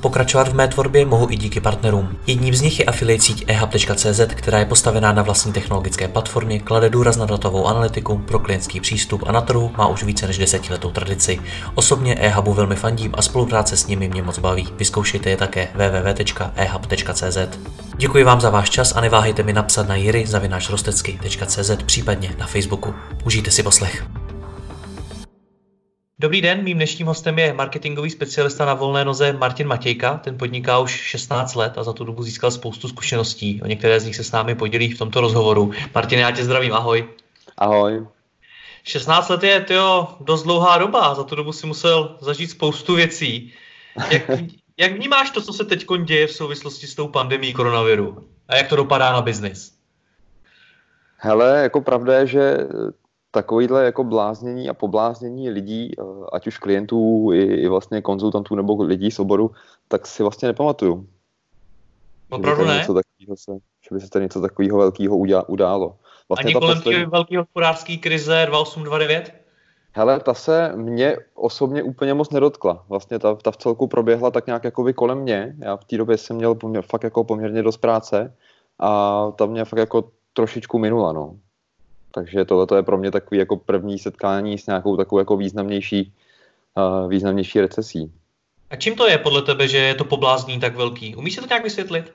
Pokračovat v mé tvorbě mohu i díky partnerům. Jedním z nich je affiliate síť ehub.cz, která je postavená na vlastní technologické platformě, klade důraz na datovou analytiku, pro klientský přístup a na trhu má už více než desetiletou tradici. Osobně ehubu velmi fandím a spolupráce s nimi mě moc baví. Vyzkoušejte je také www.ehub.cz. Děkuji vám za váš čas a neváhejte mi napsat na jiry.rostecky.cz případně na Facebooku. Užijte si poslech. Dobrý den, mým dnešním hostem je marketingový specialista na volné noze Martin Matějka. Ten podniká už 16 let a za tu dobu získal spoustu zkušeností. O některé z nich se s námi podělí v tomto rozhovoru. Martin, já tě zdravím, ahoj. Ahoj. 16 let je tyjo, dost dlouhá doba, za tu dobu si musel zažít spoustu věcí. Jak, jak vnímáš to, co se teď děje v souvislosti s tou pandemí koronaviru? A jak to dopadá na biznis? Hele, jako pravda je, že takovýhle jako bláznění a pobláznění lidí, eh, ať už klientů, i, i vlastně konzultantů nebo lidí z oboru, tak si vlastně nepamatuju. Opravdu ne? Něco takového se, že by se tady něco takového velkého událo. Vlastně Ani kolem poslední... velké hospodářské krize 2829? Hele, ta se mě osobně úplně moc nedotkla. Vlastně ta, ta v celku proběhla tak nějak jako kolem mě. Já v té době jsem měl poměr, fakt jako poměrně dost práce a ta mě fakt jako trošičku minula, no. Takže tohle je pro mě takový jako první setkání s nějakou takovou jako významnější, uh, významnější recesí. A čím to je podle tebe, že je to poblázní tak velký? Umíš si to nějak vysvětlit?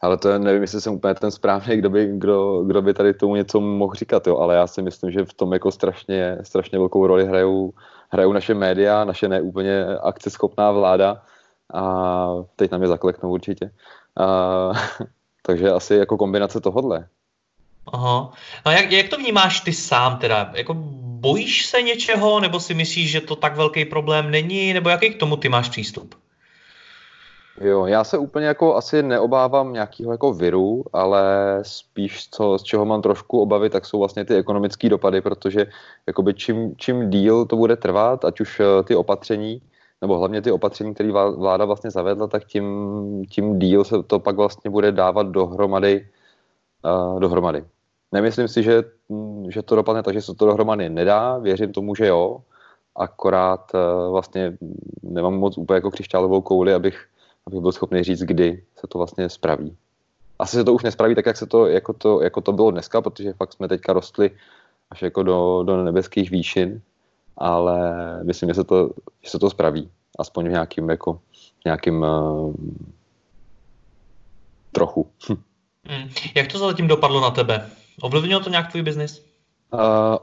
Ale to je, nevím, jestli jsem úplně ten správný, kdo by, kdo, kdo by tady tomu něco mohl říkat, jo. ale já si myslím, že v tom jako strašně, strašně velkou roli hrajou, hrajou naše média, naše neúplně akceschopná vláda a teď nám je zakleknou určitě. A, takže asi jako kombinace tohodle. Aha. No jak, jak to vnímáš ty sám teda? Jako bojíš se něčeho, nebo si myslíš, že to tak velký problém není, nebo jaký k tomu ty máš přístup? Jo, já se úplně jako asi neobávám nějakého jako viru, ale spíš co, z čeho mám trošku obavy, tak jsou vlastně ty ekonomické dopady, protože jakoby čím, čím díl to bude trvat, ať už eh, ty opatření, nebo hlavně ty opatření, které vláda vlastně zavedla, tak tím, tím díl se to pak vlastně bude dávat dohromady uh, dohromady. Nemyslím si, že, že to dopadne tak, že se to dohromady nedá, věřím tomu, že jo, akorát uh, vlastně nemám moc úplně jako křišťálovou kouli, abych, abych byl schopný říct, kdy se to vlastně spraví. Asi se to už nespraví tak, jak, se to, jako, to, jako to bylo dneska, protože fakt jsme teďka rostli až jako do, do nebeských výšin, ale myslím, že se to, že se to spraví. Aspoň v nějakým, jako, nějakým uh, trochu. Hmm. Jak to zatím dopadlo na tebe? Ovlivnilo to nějak tvůj biznis? Uh,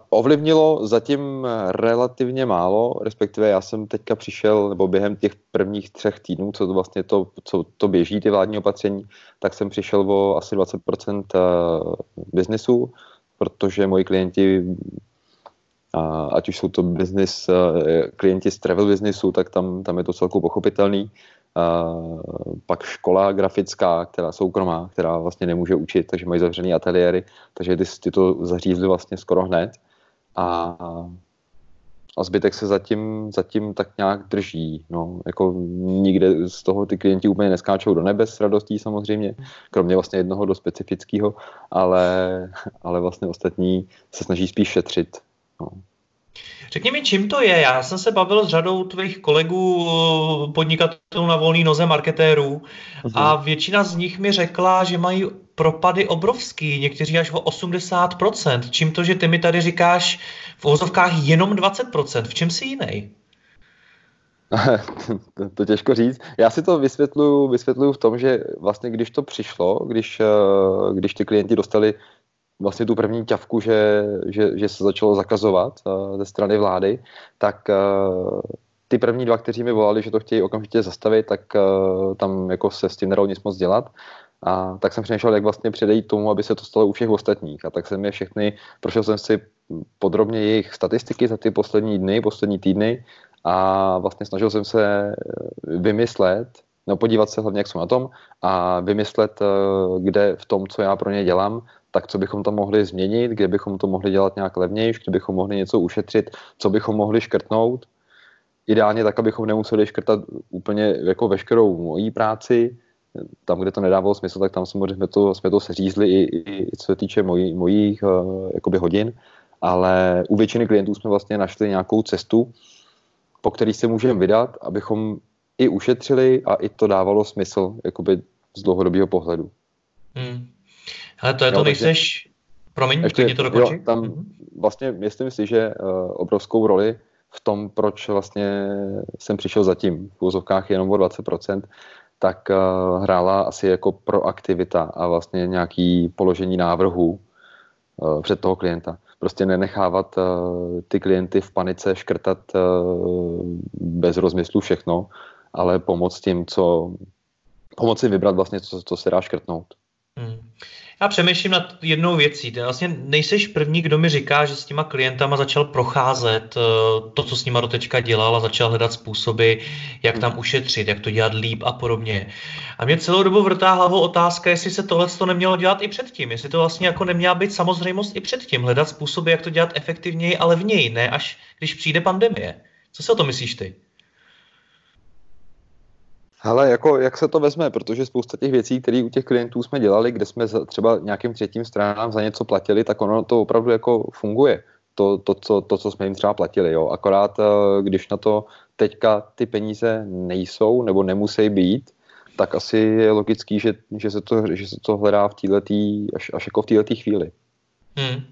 ovlivnilo zatím relativně málo, respektive já jsem teďka přišel, nebo během těch prvních třech týdnů, co to vlastně to, co to běží, ty vládní opatření, tak jsem přišel o asi 20% uh, biznesu, protože moji klienti, uh, ať už jsou to business, uh, klienti z travel businessu, tak tam, tam je to celkou pochopitelný pak škola grafická, která soukromá, která vlastně nemůže učit, takže mají zavřené ateliéry, takže ty, ty to zařízli vlastně skoro hned. A, a zbytek se zatím, zatím tak nějak drží. No, jako nikde z toho ty klienti úplně neskáčou do nebe s radostí samozřejmě, kromě vlastně jednoho do specifického, ale, ale vlastně ostatní se snaží spíš šetřit. No. Řekni mi, čím to je? Já jsem se bavil s řadou tvých kolegů eh, podnikatelů na volný noze marketérů a mhm. většina z nich mi řekla, že mají propady obrovský, někteří až o 80%. Čím to, že ty mi tady říkáš v ozovkách jenom 20%? V čem jsi jiný? to, to těžko říct. Já si to vysvětluju, vysvětluju v tom, že vlastně když to přišlo, když, eh, když ty klienti dostali vlastně tu první ťavku, že, že, že se začalo zakazovat uh, ze strany vlády, tak uh, ty první dva, kteří mi volali, že to chtějí okamžitě zastavit, tak uh, tam jako se s tím nedalo nic moc dělat. A tak jsem přemýšlel, jak vlastně předejít tomu, aby se to stalo u všech ostatních. A tak jsem je všechny, prošel jsem si podrobně jejich statistiky za ty poslední dny, poslední týdny a vlastně snažil jsem se vymyslet, no podívat se hlavně, jak jsou na tom a vymyslet, kde v tom, co já pro ně dělám, tak co bychom tam mohli změnit, kde bychom to mohli dělat nějak levnější, kde bychom mohli něco ušetřit, co bychom mohli škrtnout. ideálně tak, abychom nemuseli škrtat úplně jako veškerou mojí práci, tam, kde to nedávalo smysl, tak tam samozřejmě jsme to, jsme to seřízli i, i, i co se týče mojí, mojich uh, jakoby hodin, ale u většiny klientů jsme vlastně našli nějakou cestu, po který se můžeme vydat, abychom i ušetřili a i to dávalo smysl jakoby z dlouhodobého pohledu. Hmm. Ale to je jo, to, nejseš... Promiň, ještě, to dokončí. Jo, tam mm-hmm. vlastně myslím si, že uh, obrovskou roli v tom, proč vlastně jsem přišel zatím v úzovkách jenom o 20%, tak uh, hrála asi jako proaktivita a vlastně nějaký položení návrhu uh, před toho klienta. Prostě nenechávat uh, ty klienty v panice škrtat uh, bez rozmyslu všechno, ale pomoct tím, co pomoci vybrat vlastně, co, co se dá škrtnout. Hmm. Já přemýšlím nad jednou věcí. Ty vlastně nejseš první, kdo mi říká, že s těma klientama začal procházet eh, to, co s nima dotečka dělal a začal hledat způsoby, jak tam ušetřit, jak to dělat líp a podobně. A mě celou dobu vrtá hlavou otázka, jestli se tohle to nemělo dělat i předtím, jestli to vlastně jako neměla být samozřejmost i předtím, hledat způsoby, jak to dělat efektivněji a levněji, ne až když přijde pandemie. Co si o to myslíš ty? Ale jako, jak se to vezme, protože spousta těch věcí, které u těch klientů jsme dělali, kde jsme třeba nějakým třetím stranám za něco platili, tak ono to opravdu jako funguje. To, to, co, to co jsme jim třeba platili. Jo. Akorát, eh, když na to teďka ty peníze nejsou nebo nemusí být, tak asi je logický, že, že, se, to, že se to hledá v této až, až jako v této chvíli. Hmm.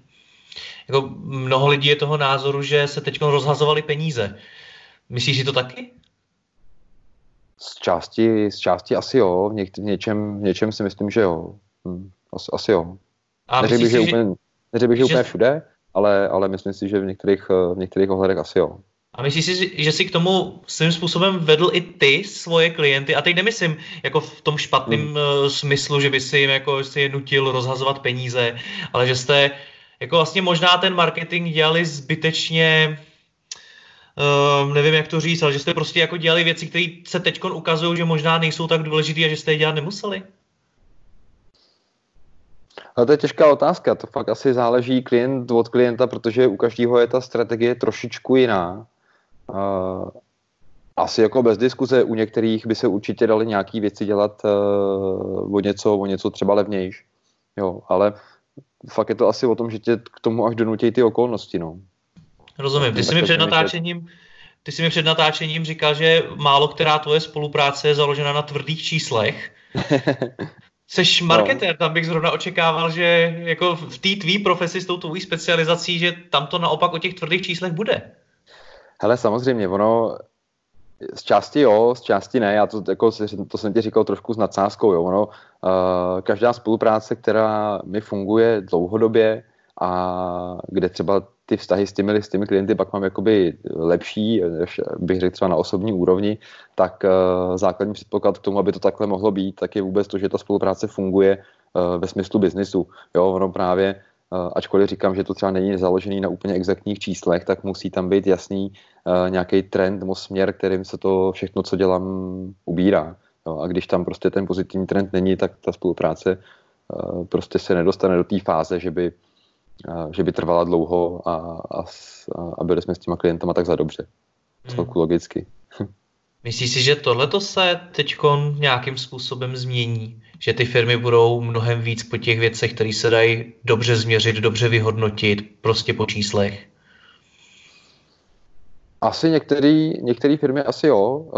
Jako mnoho lidí je toho názoru, že se teď rozhazovali peníze. Myslíš si to taky? Z části, z části asi jo, v, něk, v, něčem, v něčem si myslím, že jo. Hm, asi, asi jo. A neřekl bych, že, úplně, neřekl bych, že, že úplně všude, ale, ale myslím si, že v některých, v některých ohledech asi jo. A myslíš si, že si k tomu svým způsobem vedl i ty svoje klienty? A teď nemyslím jako v tom špatném hmm. smyslu, že by si jim jako si je nutil rozhazovat peníze, ale že jste jako vlastně možná ten marketing dělali zbytečně uh, nevím, jak to říct, ale že jste prostě jako dělali věci, které se teď ukazují, že možná nejsou tak důležité a že jste je dělat nemuseli? Ale to je těžká otázka, to fakt asi záleží klient od klienta, protože u každého je ta strategie trošičku jiná. Uh, asi jako bez diskuze, u některých by se určitě dali nějaké věci dělat uh, o, něco, o něco třeba levnější. Jo, ale fakt je to asi o tom, že tě k tomu až donutí ty okolnosti. No. Rozumím. Ty jsi mi před natáčením, ty jsi mi před natáčením říkal, že málo která tvoje spolupráce je založena na tvrdých číslech. Seš marketer, no. tam bych zrovna očekával, že jako v té tvý profesi s tou tvojí specializací, že tam to naopak o těch tvrdých číslech bude. Hele, samozřejmě, ono z části jo, z části ne, já to, jako, to jsem ti říkal trošku s nadsázkou, jo, ono, uh, každá spolupráce, která mi funguje dlouhodobě a kde třeba ty vztahy s těmi, s těmi klienty pak mám jakoby lepší, bych řekl třeba na osobní úrovni, tak uh, základní předpoklad k tomu, aby to takhle mohlo být, tak je vůbec to, že ta spolupráce funguje uh, ve smyslu biznisu. Jo, ono právě, uh, ačkoliv říkám, že to třeba není založený na úplně exaktních číslech, tak musí tam být jasný nějaký trend nebo směr, kterým se to všechno, co dělám, ubírá. Jo, a když tam prostě ten pozitivní trend není, tak ta spolupráce prostě se nedostane do té fáze, že by že by trvala dlouho a, a, a byli jsme s těma klientama tak za dobře. Celku hmm. logicky. Myslíš si, že tohle se teď nějakým způsobem změní? Že ty firmy budou mnohem víc po těch věcech, které se dají dobře změřit, dobře vyhodnotit, prostě po číslech? Asi některé firmy asi jo.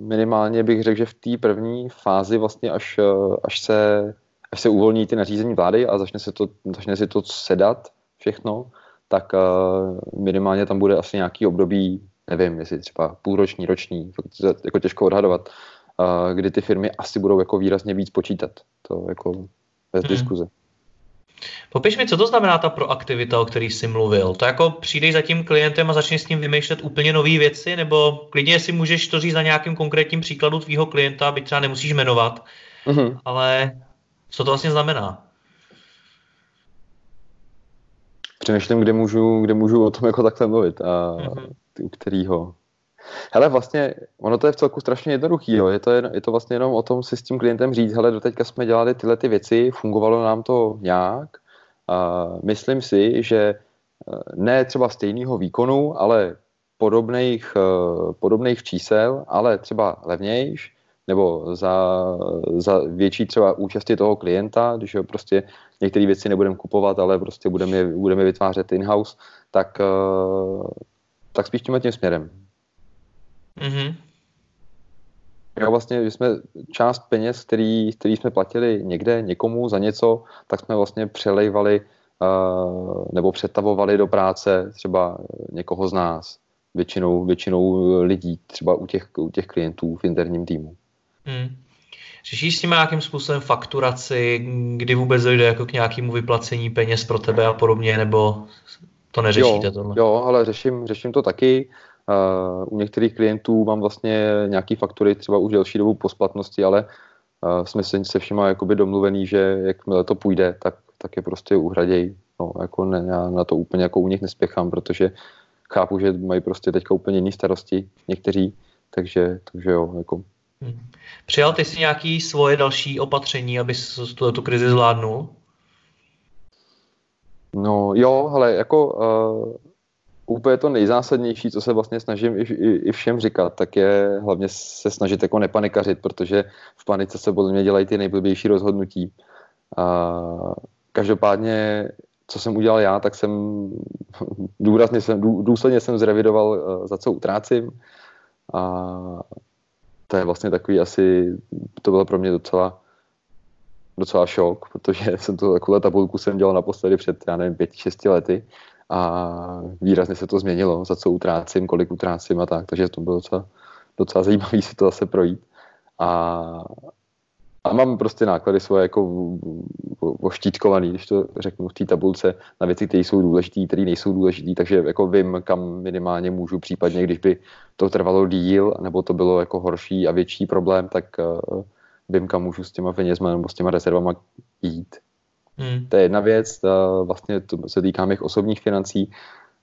Minimálně bych řekl, že v té první fázi vlastně až, až se až se uvolní ty nařízení vlády a začne se to, začne si to sedat všechno, tak uh, minimálně tam bude asi nějaký období, nevím, jestli třeba půlroční, roční, jako těžko odhadovat, uh, kdy ty firmy asi budou jako výrazně víc počítat. To jako bez hmm. diskuze. Popiš mi, co to znamená ta proaktivita, o který jsi mluvil. To jako přijdeš za tím klientem a začneš s ním vymýšlet úplně nové věci, nebo klidně si můžeš to říct na nějakým konkrétním příkladu tvýho klienta, byť třeba nemusíš jmenovat, mm-hmm. ale co to vlastně znamená? Přemýšlím, kde můžu, kde můžu o tom jako takhle mluvit a mm-hmm. kterýho. Hele, vlastně, ono to je v celku strašně jednoduchý, jo. Je, to jen, je to vlastně jenom o tom si s tím klientem říct, hele, doteďka jsme dělali tyhle ty věci, fungovalo nám to nějak. A myslím si, že eh, ne třeba stejného výkonu, ale podobných, uh, podobných čísel, ale třeba levnějš, nebo za, za větší třeba účasti toho klienta, když ho prostě některé věci nebudeme kupovat, ale prostě budeme, budeme vytvářet in-house, tak, uh, tak spíš tím tím směrem. Mm-hmm. Jo, vlastně, že jsme část peněz, který, který jsme platili někde někomu za něco, tak jsme vlastně přelejvali uh, nebo přetavovali do práce třeba někoho z nás. Většinou, většinou lidí, třeba u těch, u těch klientů v interním týmu. Hmm. Řešíš s tím nějakým způsobem fakturaci, kdy vůbec dojde jako k nějakému vyplacení peněz pro tebe a podobně, nebo to neřešíte jo, tohle? Jo, ale řeším, řeším to taky. Uh, u některých klientů mám vlastně nějaký faktury třeba už delší dobu po splatnosti, ale uh, jsme se, se všema jakoby domluvený, že jakmile to půjde, tak, tak je prostě uhraděj. No, jako ne, já na to úplně jako u nich nespěchám, protože chápu, že mají prostě teďka úplně jiné starosti někteří, takže, takže jo, jako. Přijal ty si nějaký svoje další opatření, aby tu, tu krizi zvládnul? No jo, ale jako uh, úplně to nejzásadnější, co se vlastně snažím i, i, i všem říkat, tak je hlavně se snažit jako nepanikařit, protože v panice se podle mě dělají ty nejblbější rozhodnutí. Uh, každopádně, co jsem udělal já, tak jsem důrazně jsem, důsledně jsem zrevidoval, uh, za co utrácím. A to je vlastně takový asi, to bylo pro mě docela, docela šok, protože jsem to takovou tabulku jsem dělal naposledy před, já nevím, pěti, šesti lety a výrazně se to změnilo, za co utrácím, kolik utrácím a tak, takže to bylo docela, docela zajímavé si to zase projít. A, a mám prostě náklady svoje jako oštítkovaný, když to řeknu v té tabulce, na věci, které jsou důležité, které nejsou důležité, takže jako vím, kam minimálně můžu případně, když by to trvalo díl, nebo to bylo jako horší a větší problém, tak uh, vím, kam můžu s těma penězma nebo s těma rezervama jít. Hmm. To je jedna věc, ta, vlastně to se týká mých osobních financí,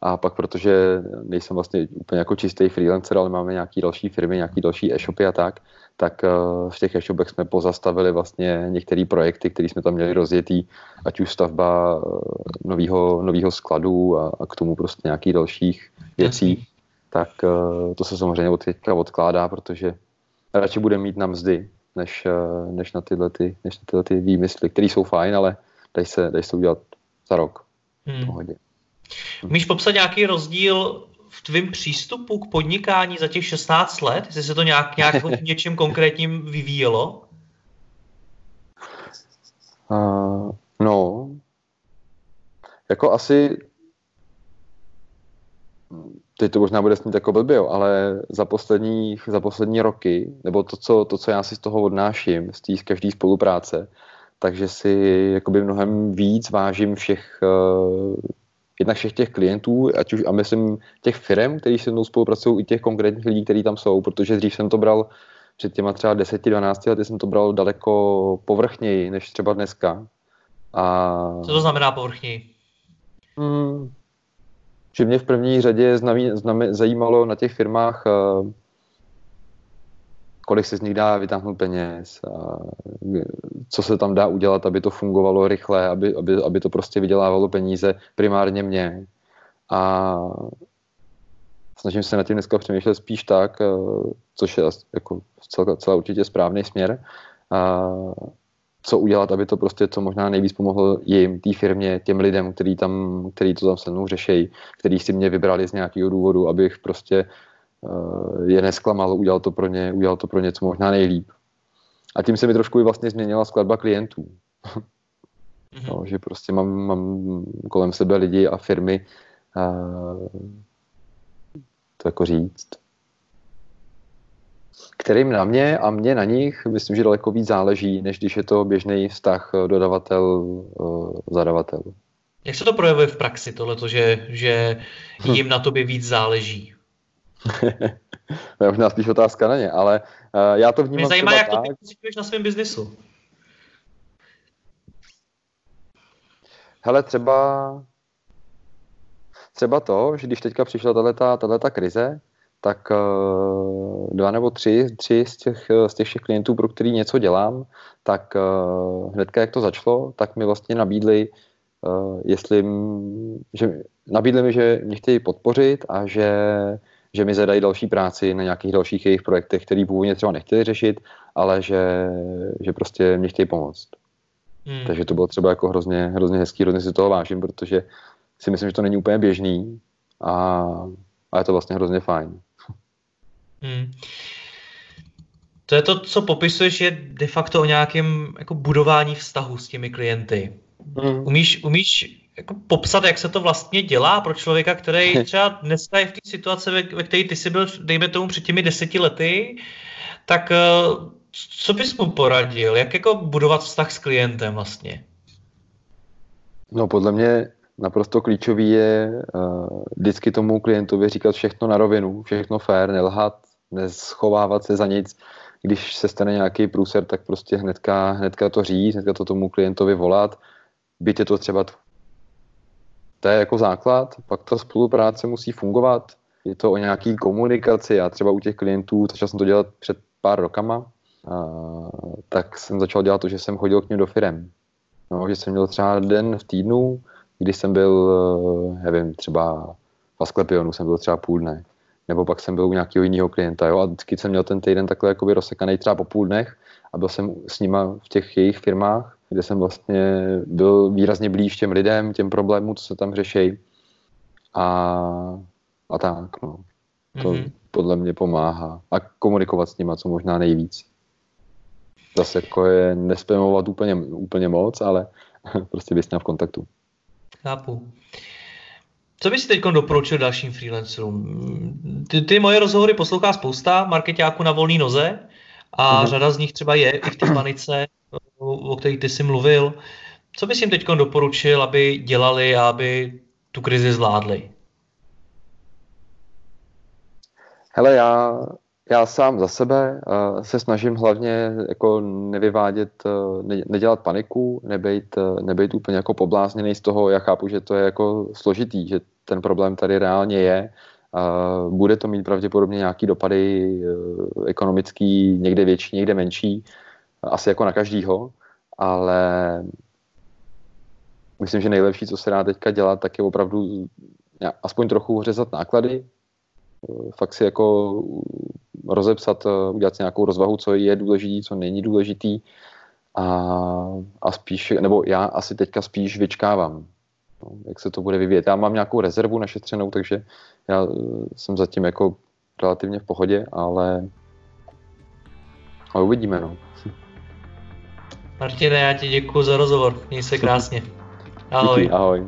a pak, protože nejsem vlastně úplně jako čistý freelancer, ale máme nějaký další firmy, nějaký další e-shopy a tak, tak eh, v těch e-shopech jsme pozastavili vlastně některé projekty, které jsme tam měli rozjetý, ať už stavba nového, nového skladu a, a k tomu prostě nějakých dalších věcí, tak eh, to se samozřejmě od teďka odkládá, protože radši budeme mít na mzdy, než, eh, než na tyhle, ty, než na tyhle ty výmysly, které jsou fajn, ale dají se, dají se udělat za rok. Hmm. Pohodě. Můžeš popsat nějaký rozdíl v tvém přístupu k podnikání za těch 16 let? Jestli se to nějak, nějak v něčem konkrétním vyvíjelo? Uh, no, jako asi teď to možná bude snít jako blbě, ale za poslední, za poslední roky, nebo to co, to, co já si z toho odnáším, z té každé spolupráce, takže si jakoby mnohem víc vážím všech uh, jednak všech těch klientů, ať už a myslím těch firm, kteří se mnou spolupracují, i těch konkrétních lidí, kteří tam jsou, protože dřív jsem to bral před těma třeba 10-12 lety jsem to bral daleko povrchněji než třeba dneska. A... Co to znamená povrchněji? Hmm, že mě v první řadě znaví, znami, zajímalo na těch firmách, uh, kolik se z nich dá vytáhnout peněz, a co se tam dá udělat, aby to fungovalo rychle, aby, aby, aby to prostě vydělávalo peníze primárně mě. A snažím se na tím dneska přemýšlet spíš tak, eh, což je jako celá, celá určitě správný směr, a co udělat, aby to prostě co možná nejvíc pomohlo jim, té firmě, těm lidem, který, tam, který to tam se mnou řešejí, který si mě vybrali z nějakého důvodu, abych prostě Eh, je nesklamal, udělal to pro ně, udělal to pro ně co možná nejlíp. A tím se mi trošku i vlastně změnila skladba klientů. Mm-hmm. No, že prostě mám, mám kolem sebe lidi a firmy, a to jako říct, kterým na mě a mě na nich, myslím, že daleko víc záleží, než když je to běžný vztah dodavatel-zadavatel. Eh, Jak se to projevuje v praxi, tohleto, že, že jim na tobě víc záleží? to je možná spíš otázka na ně, ale uh, já to vnímám Mě zajímá, jak tak. to ty na svém biznesu. Hele, třeba třeba to, že když teďka přišla tato krize, tak uh, dva nebo tři, tři z, těch, z těch všech klientů, pro který něco dělám, tak uh, hnedka, jak to začalo, tak mi vlastně nabídli, uh, jestli, že nabídli mi, že mě chtějí podpořit a že že mi zadají další práci na nějakých dalších jejich projektech, který původně třeba nechtěli řešit, ale že, že prostě mě chtějí pomoct. Hmm. Takže to bylo třeba jako hrozně, hrozně hezký, hrozně si toho vážím, protože si myslím, že to není úplně běžný a, a je to vlastně hrozně fajn. Hmm. To je to, co popisuješ, je de facto o nějakém jako budování vztahu s těmi klienty. Hmm. Umíš, umíš jako popsat, jak se to vlastně dělá pro člověka, který třeba dneska je v té situaci, ve, ve které ty jsi byl, dejme tomu, před těmi deseti lety, tak eh, co bys mu poradil? Jak jako budovat vztah s klientem vlastně? No podle mě naprosto klíčový je uh, vždycky tomu klientovi říkat všechno na rovinu, všechno fair, nelhat, neschovávat se za nic. Když se stane nějaký průser, tak prostě hnedka, hnedka to říct, hnedka to tomu klientovi volat. Byť je to třeba to je jako základ, pak ta spolupráce musí fungovat, je to o nějaký komunikaci, já třeba u těch klientů, začal jsem to dělat před pár rokama, a, tak jsem začal dělat to, že jsem chodil k ním do firem. No, že jsem měl třeba den v týdnu, když jsem byl, nevím, třeba v Asklepionu jsem byl třeba půl dne, nebo pak jsem byl u nějakého jiného klienta, jo, a vždycky jsem měl ten týden takhle jakoby rozsekaný třeba po půl dnech a byl jsem s nima v těch jejich firmách kde jsem vlastně byl výrazně blíž těm lidem, těm problémům, co se tam řeší. A, a tak, no. To mm-hmm. podle mě pomáhá. A komunikovat s nima, co možná nejvíc. Zase jako je nespamovat úplně, úplně moc, ale prostě být s v kontaktu. Chápu. Co bys teď doporučil dalším freelancerům? Ty, ty moje rozhovory poslouchá spousta marketáků na volné noze a mm-hmm. řada z nich třeba je i v té panice, o kterých ty jsi mluvil. Co bys jim teď doporučil, aby dělali a aby tu krizi zvládli? Hele, já, já sám za sebe uh, se snažím hlavně jako nevyvádět, uh, ne, nedělat paniku, nebejt, uh, nebejt úplně jako poblázněný z toho. Já chápu, že to je jako složitý, že ten problém tady reálně je. Uh, bude to mít pravděpodobně nějaký dopady uh, ekonomický, někde větší, někde menší asi jako na každýho, ale myslím, že nejlepší, co se dá teďka dělat, tak je opravdu aspoň trochu řezat náklady, fakt si jako rozepsat, udělat si nějakou rozvahu, co je důležitý, co není důležitý a, a spíš, nebo já asi teďka spíš vyčkávám, no, jak se to bude vyvíjet. Já mám nějakou rezervu našetřenou, takže já jsem zatím jako relativně v pohodě, ale, ale uvidíme, no. Martine, já ti děkuji za rozhovor. Měj se krásně. Ahoj. Díky, ahoj.